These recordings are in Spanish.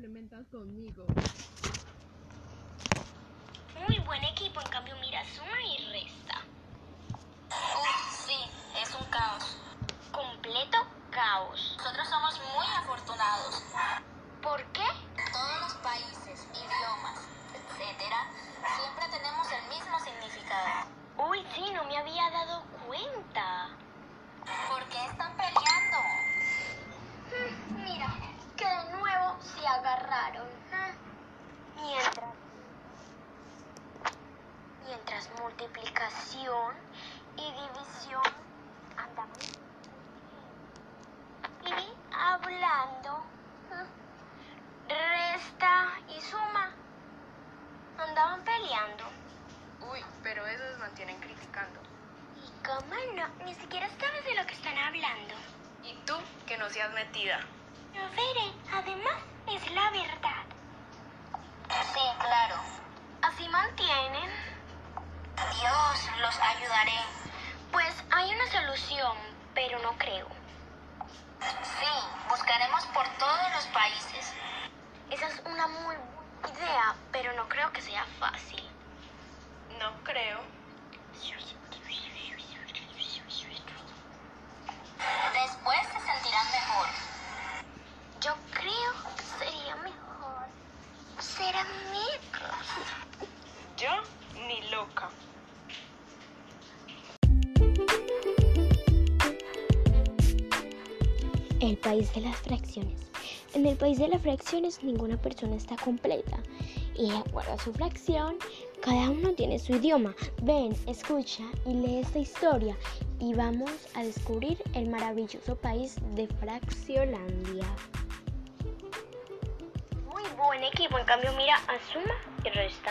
complementas conmigo. Muy buen equipo, en cambio mira, suma y resta. Multiplicación y división. Y hablando. Resta y suma. Andaban peleando. Uy, pero esos mantienen criticando. ¿Y cómo no? Ni siquiera sabes de lo que están hablando. Y tú, que no seas metida. No veré, además es la verdad. Sí, claro. Así mantienen. Los ayudaré. Pues hay una solución, pero no creo. Sí, buscaremos por todos los países. Esa es una muy buena idea, pero no creo que sea fácil. No creo. El país de las fracciones. En el país de las fracciones ninguna persona está completa. Y de acuerdo a su fracción, cada uno tiene su idioma. Ven, escucha y lee esta historia y vamos a descubrir el maravilloso país de Fraccionandia. Muy buen equipo, en cambio mira, a suma y resta.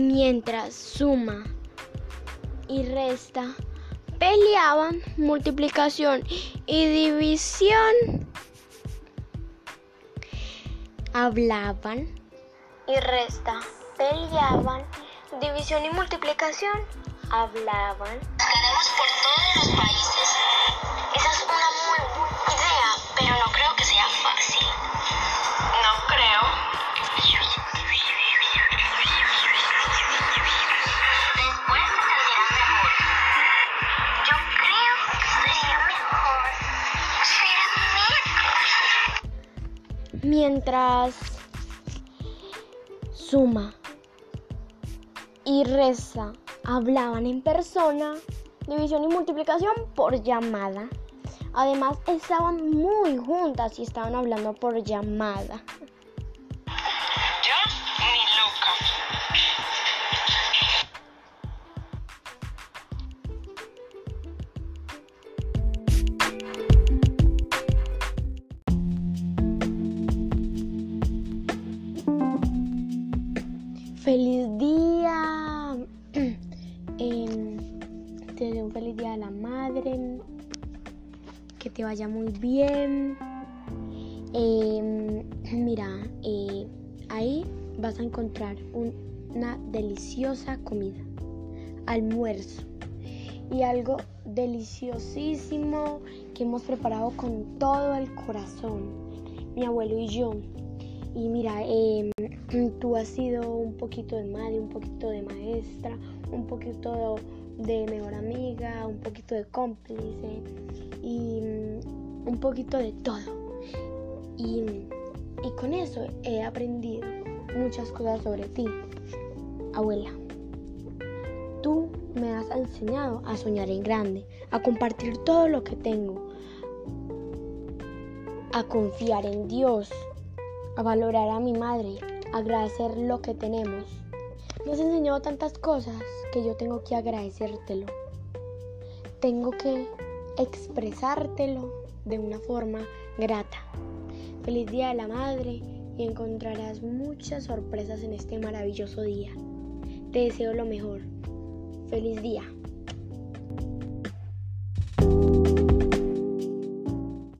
Mientras suma y resta peleaban multiplicación y división. Hablaban y resta peleaban, división y multiplicación hablaban. Mientras suma y resta hablaban en persona, división y multiplicación por llamada. Además estaban muy juntas y estaban hablando por llamada. Feliz día. Em, te deseo un feliz día de la madre. Que te vaya muy bien. Em, mira, eh, ahí vas a encontrar un- una deliciosa comida. Almuerzo. Y algo deliciosísimo que hemos preparado con todo el corazón. Mi abuelo y yo. Y mira, em, tú has sido un poquito de madre, un poquito de maestra, un poquito de mejor amiga, un poquito de cómplice y mm, un poquito de todo. Y, y con eso he aprendido muchas cosas sobre ti, abuela. Tú me has enseñado a soñar en grande, a compartir todo lo que tengo, a confiar en Dios, a valorar a mi madre, agradecer lo que tenemos. Me has enseñado tantas cosas que yo tengo que agradecértelo. Tengo que expresártelo de una forma grata. Feliz Día de la Madre y encontrarás muchas sorpresas en este maravilloso día. Te deseo lo mejor. Feliz día.